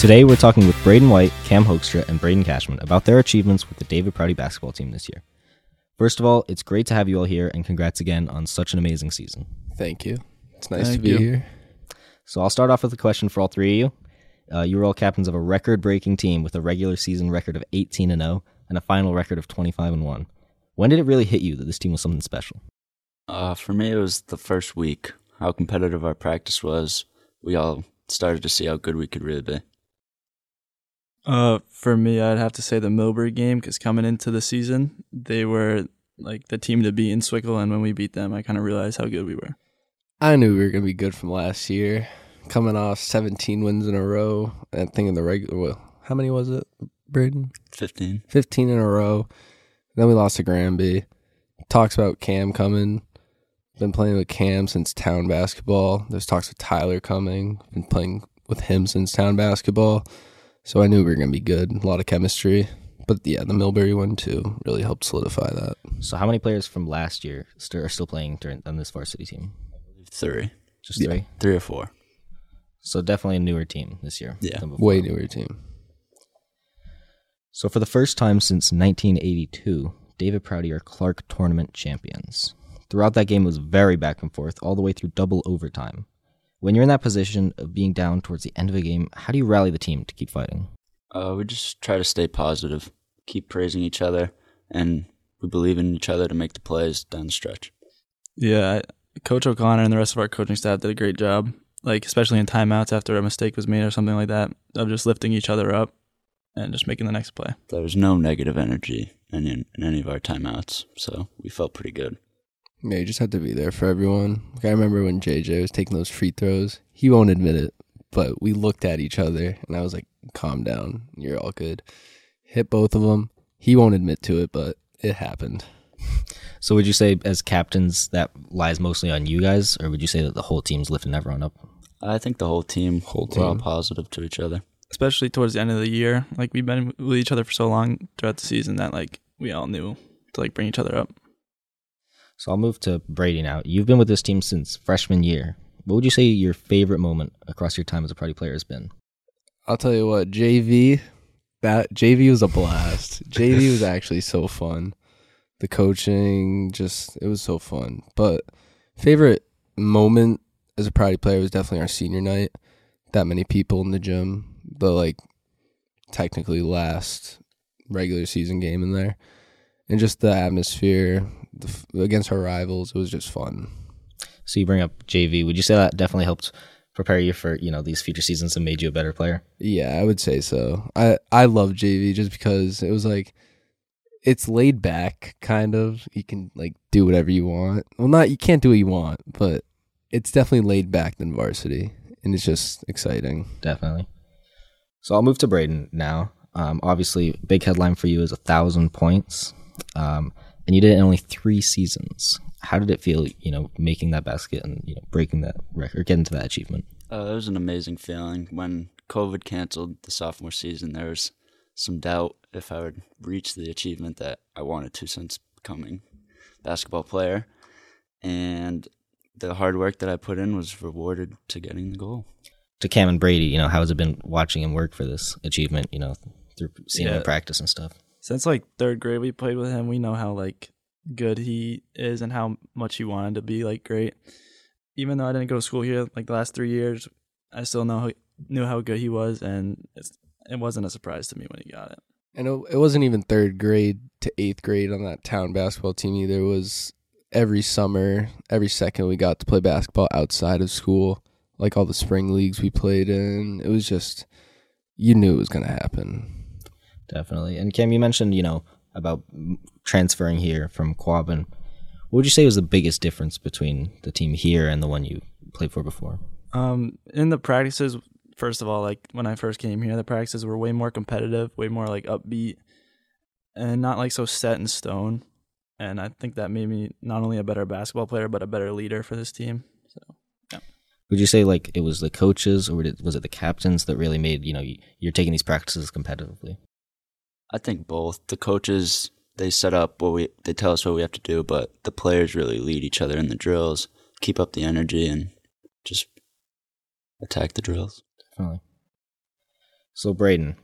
Today, we're talking with Braden White, Cam Hoekstra, and Braden Cashman about their achievements with the David Prouty basketball team this year. First of all, it's great to have you all here, and congrats again on such an amazing season. Thank you. It's nice Thank to be you. here. So, I'll start off with a question for all three of you. Uh, you were all captains of a record-breaking team with a regular season record of 18 and 0 and a final record of 25 and 1. When did it really hit you that this team was something special? Uh, for me, it was the first week. How competitive our practice was. We all started to see how good we could really be. Uh, for me, I'd have to say the Millbury game because coming into the season, they were like the team to beat in Swickle, and when we beat them, I kind of realized how good we were. I knew we were going to be good from last year. Coming off 17 wins in a row. I think in the regular, well, how many was it, Braden? 15. 15 in a row. Then we lost to Granby. Talks about Cam coming. Been playing with Cam since town basketball. There's talks with Tyler coming. Been playing with him since town basketball. So I knew we were going to be good. A lot of chemistry. But yeah, the Millbury one too really helped solidify that. So, how many players from last year st- are still playing during, on this varsity team? Three. Just Yeah. three? Three or four. So, definitely a newer team this year. Yeah. Way newer team. So, for the first time since 1982, David Prouty are Clark tournament champions. Throughout that game, it was very back and forth, all the way through double overtime. When you're in that position of being down towards the end of a game, how do you rally the team to keep fighting? Uh, we just try to stay positive, keep praising each other, and we believe in each other to make the plays down the stretch. Yeah, Coach O'Connor and the rest of our coaching staff did a great job. Like especially in timeouts after a mistake was made or something like that, of just lifting each other up and just making the next play. There was no negative energy in, in, in any of our timeouts, so we felt pretty good. Yeah, you just have to be there for everyone. Like I remember when JJ was taking those free throws. He won't admit it, but we looked at each other and I was like, "Calm down. You're all good." Hit both of them. He won't admit to it, but it happened. So, would you say, as captains, that lies mostly on you guys, or would you say that the whole team's lifting everyone up? I think the whole team, Whole we're all team. positive to each other. Especially towards the end of the year, like we've been with each other for so long throughout the season that like we all knew to like bring each other up. So, I'll move to Brady now. You've been with this team since freshman year. What would you say your favorite moment across your time as a Prouty player has been? I'll tell you what, JV, that JV was a blast. JV was actually so fun. The coaching, just it was so fun. But favorite moment as a Prouty player was definitely our senior night. That many people in the gym. The like technically last regular season game in there, and just the atmosphere the, against her rivals. It was just fun. So, you bring up JV. Would you say that definitely helped prepare you for you know these future seasons and made you a better player? Yeah, I would say so. I I love JV just because it was like it's laid back kind of. You can like do whatever you want. Well, not you can't do what you want, but it's definitely laid back than varsity, and it's just exciting. Definitely. So I'll move to Braden now. Um, obviously, big headline for you is a thousand points, um, and you did it in only three seasons. How did it feel, you know, making that basket and you know breaking that record, getting to that achievement? Uh, it was an amazing feeling. When COVID canceled the sophomore season, there was some doubt if I would reach the achievement that I wanted to since becoming basketball player. And the hard work that I put in was rewarded to getting the goal. To Cam and Brady, you know, how has it been watching him work for this achievement? You know, through seeing him practice and stuff. Since like third grade, we played with him. We know how like good he is and how much he wanted to be like great. Even though I didn't go to school here like the last three years, I still know knew how good he was, and it wasn't a surprise to me when he got it. And it, it wasn't even third grade to eighth grade on that town basketball team either. It was every summer, every second we got to play basketball outside of school, like all the spring leagues we played in. It was just you knew it was gonna happen. Definitely. And Cam, you mentioned, you know, about transferring here from Quabbin. What would you say was the biggest difference between the team here and the one you played for before? Um, in the practices, first of all, like when I first came here, the practices were way more competitive, way more like upbeat, and not like so set in stone. And I think that made me not only a better basketball player, but a better leader for this team. So Would you say like it was the coaches or was it the captains that really made you know you're taking these practices competitively? I think both. The coaches they set up what we they tell us what we have to do, but the players really lead each other in the drills, keep up the energy and just attack the drills. Definitely. So Braden,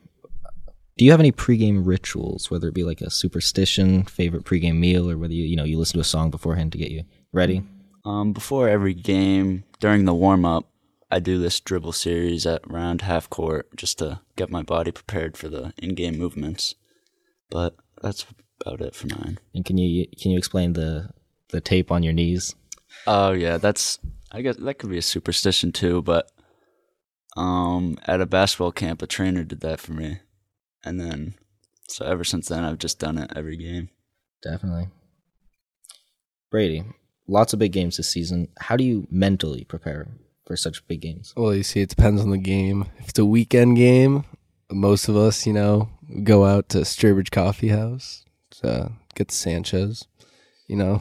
do you have any pregame rituals, whether it be like a superstition, favorite pregame meal, or whether you you know you listen to a song beforehand to get you ready? Um, before every game, during the warm up, I do this dribble series at round half court just to get my body prepared for the in game movements. But that's about it for mine. And can you can you explain the the tape on your knees? Oh yeah, that's I guess that could be a superstition too, but um at a basketball camp a trainer did that for me. And then so ever since then I've just done it every game. Definitely. Brady, lots of big games this season. How do you mentally prepare for such big games? Well, you see, it depends on the game. If it's a weekend game, most of us, you know, go out to Sturbridge Coffee House to get the Sanchez, you know.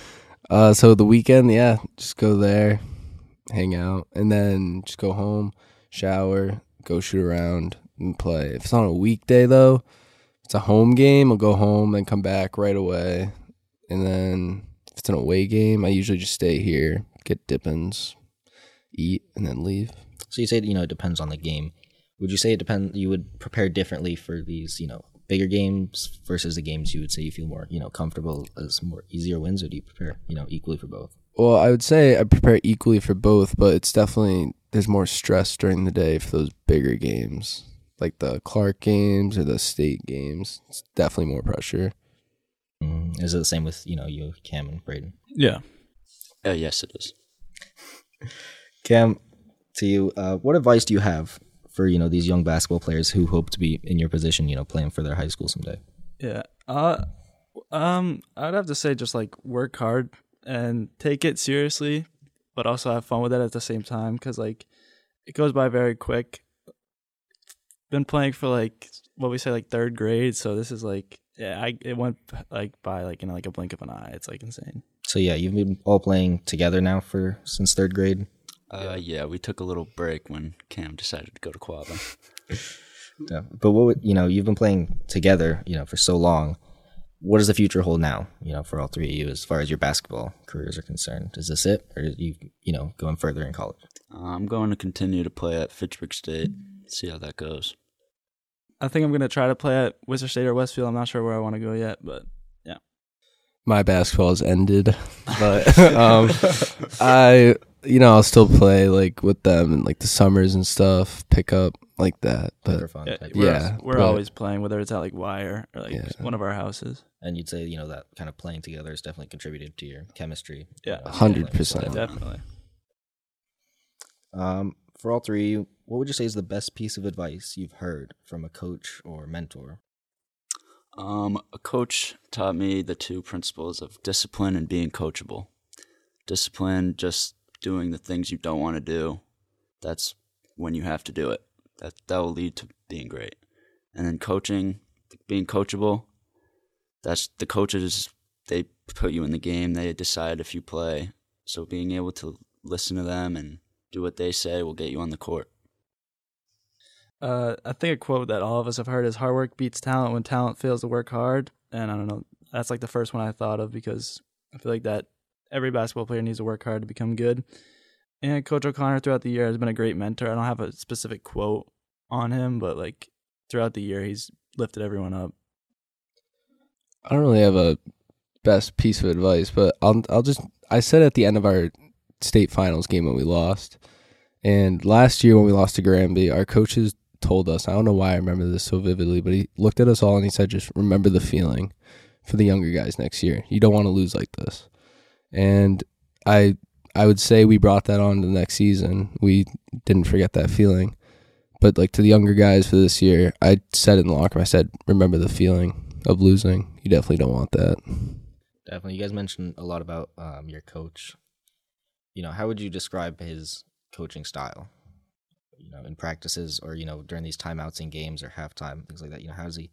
uh, so the weekend, yeah, just go there, hang out, and then just go home, shower, go shoot around, and play. If it's on a weekday, though, it's a home game, I'll go home and come back right away. And then if it's an away game, I usually just stay here, get dippins, eat, and then leave. So you say you know it depends on the game. Would you say it depends? You would prepare differently for these you know bigger games versus the games you would say you feel more you know comfortable as more easier wins, or do you prepare you know equally for both? Well, I would say I prepare equally for both, but it's definitely there's more stress during the day for those bigger games, like the Clark games or the state games. It's definitely more pressure. Mm, is it the same with you know you Cam and Braden? Yeah. Uh, yes it is. Cam, to you, uh, what advice do you have for you know these young basketball players who hope to be in your position, you know, playing for their high school someday? Yeah. Uh um I'd have to say just like work hard and take it seriously, but also have fun with it at the same time cuz like it goes by very quick. Been playing for like what we say like 3rd grade, so this is like yeah, I it went like by like in like a blink of an eye. It's like insane. So yeah, you've been all playing together now for since third grade. Uh, yeah, we took a little break when Cam decided to go to Quabbin. Yeah. But what would, you know, you've been playing together, you know, for so long. What does the future hold now? You know, for all three of you, as far as your basketball careers are concerned, is this it, or are you, you know, going further in college? Uh, I'm going to continue to play at Fitchburg State. See how that goes. I think I'm going to try to play at Worcester State or Westfield. I'm not sure where I want to go yet, but yeah. My basketball has ended, but um, I, you know, I'll still play like with them in like the summers and stuff, pick up like that. for But fun. yeah, type we're, yeah, we're but- always playing whether it's at like Wire or like Yeah. one of our houses. And you'd say, you know, that kind of playing together has definitely contributed to your chemistry. Yeah. uh, 100%. Definitely. Um, for all three what would you say is the best piece of advice you've heard from a coach or mentor? Um, a coach taught me the two principles of discipline and being coachable. Discipline, just doing the things you don't want to do. That's when you have to do it. That that will lead to being great. And then coaching, being coachable. That's the coaches. They put you in the game. They decide if you play. So being able to listen to them and do what they say will get you on the court. Uh, I think a quote that all of us have heard is "Hard work beats talent when talent fails to work hard." And I don't know, that's like the first one I thought of because I feel like that every basketball player needs to work hard to become good. And Coach O'Connor throughout the year has been a great mentor. I don't have a specific quote on him, but like throughout the year, he's lifted everyone up. I don't really have a best piece of advice, but I'll I'll just I said at the end of our state finals game when we lost, and last year when we lost to Granby, our coaches told us I don't know why I remember this so vividly, but he looked at us all and he said, "Just remember the feeling for the younger guys next year. You don't want to lose like this." And I I would say we brought that on to the next season. We didn't forget that feeling. But like to the younger guys for this year, I said in the locker room, I said, remember the feeling of losing. You definitely don't want that. Definitely. You guys mentioned a lot about um, your coach. You know, how would you describe his coaching style? You know, in practices or, you know, during these timeouts in games or halftime, things like that. You know, how does he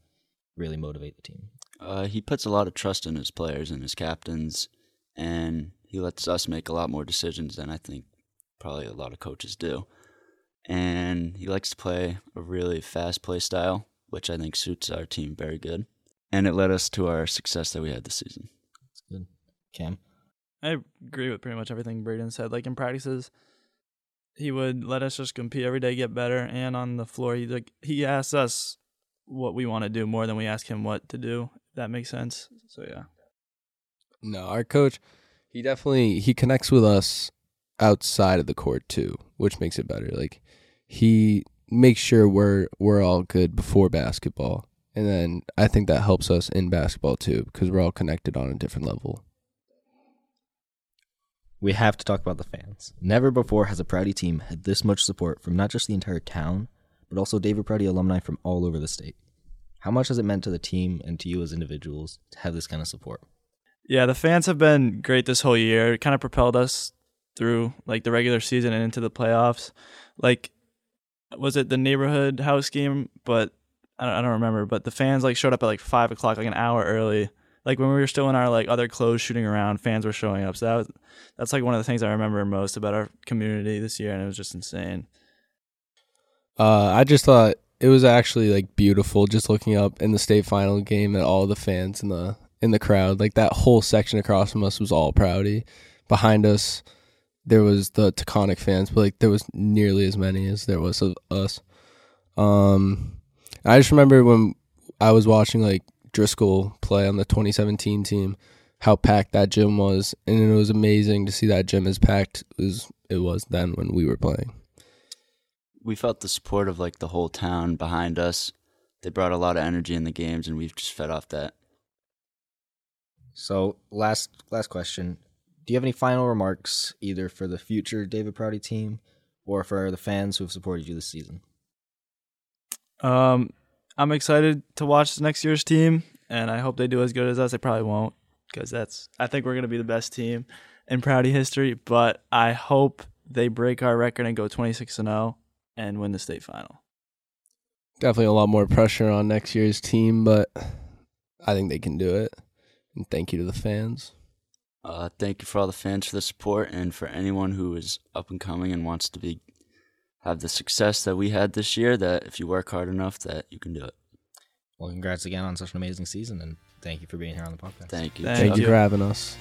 really motivate the team? Uh, he puts a lot of trust in his players and his captains, and he lets us make a lot more decisions than I think probably a lot of coaches do. And he likes to play a really fast play style, which I think suits our team very good. And it led us to our success that we had this season. That's good. Cam? I agree with pretty much everything Braden said. Like in practices, he would let us just compete every day, get better, and on the floor, he like he asks us what we want to do more than we ask him what to do. If that makes sense. So yeah. No, our coach, he definitely he connects with us outside of the court too, which makes it better. Like he makes sure we're we're all good before basketball. And then I think that helps us in basketball too because we're all connected on a different level. We have to talk about the fans. Never before has a Prouty team had this much support from not just the entire town, but also David Prouty alumni from all over the state. How much has it meant to the team and to you as individuals to have this kind of support? Yeah, the fans have been great this whole year. It kind of propelled us through like the regular season and into the playoffs. Like, was it the neighborhood house game? But I don't, I don't remember. But the fans like showed up at like five o'clock, like an hour early. Like when we were still in our like other clothes shooting around, fans were showing up. So that was that's like one of the things I remember most about our community this year, and it was just insane. Uh, I just thought it was actually like beautiful just looking up in the state final game at all the fans in the in the crowd. Like that whole section across from us was all Prouty. Behind us, there was the Taconic fans, but like there was nearly as many as there was of us. Um, I just remember when I was watching like Driscoll play on the 2017 team, how packed that gym was, and it was amazing to see that gym as packed as it was then when we were playing. We felt the support of like the whole town behind us. They brought a lot of energy in the games, and we've just fed off that. So last last question. Do you have any final remarks either for the future David Prouty team or for the fans who have supported you this season? Um, I'm excited to watch next year's team, and I hope they do as good as us. They probably won't, because that's I think we're gonna be the best team in Prouty history. But I hope they break our record and go 26 and 0 and win the state final. Definitely a lot more pressure on next year's team, but I think they can do it. And thank you to the fans. Uh, thank you for all the fans for the support, and for anyone who is up and coming and wants to be have the success that we had this year. That if you work hard enough, that you can do it. Well, congrats again on such an amazing season, and thank you for being here on the podcast. Thank you. Thank Thank you you. for having us.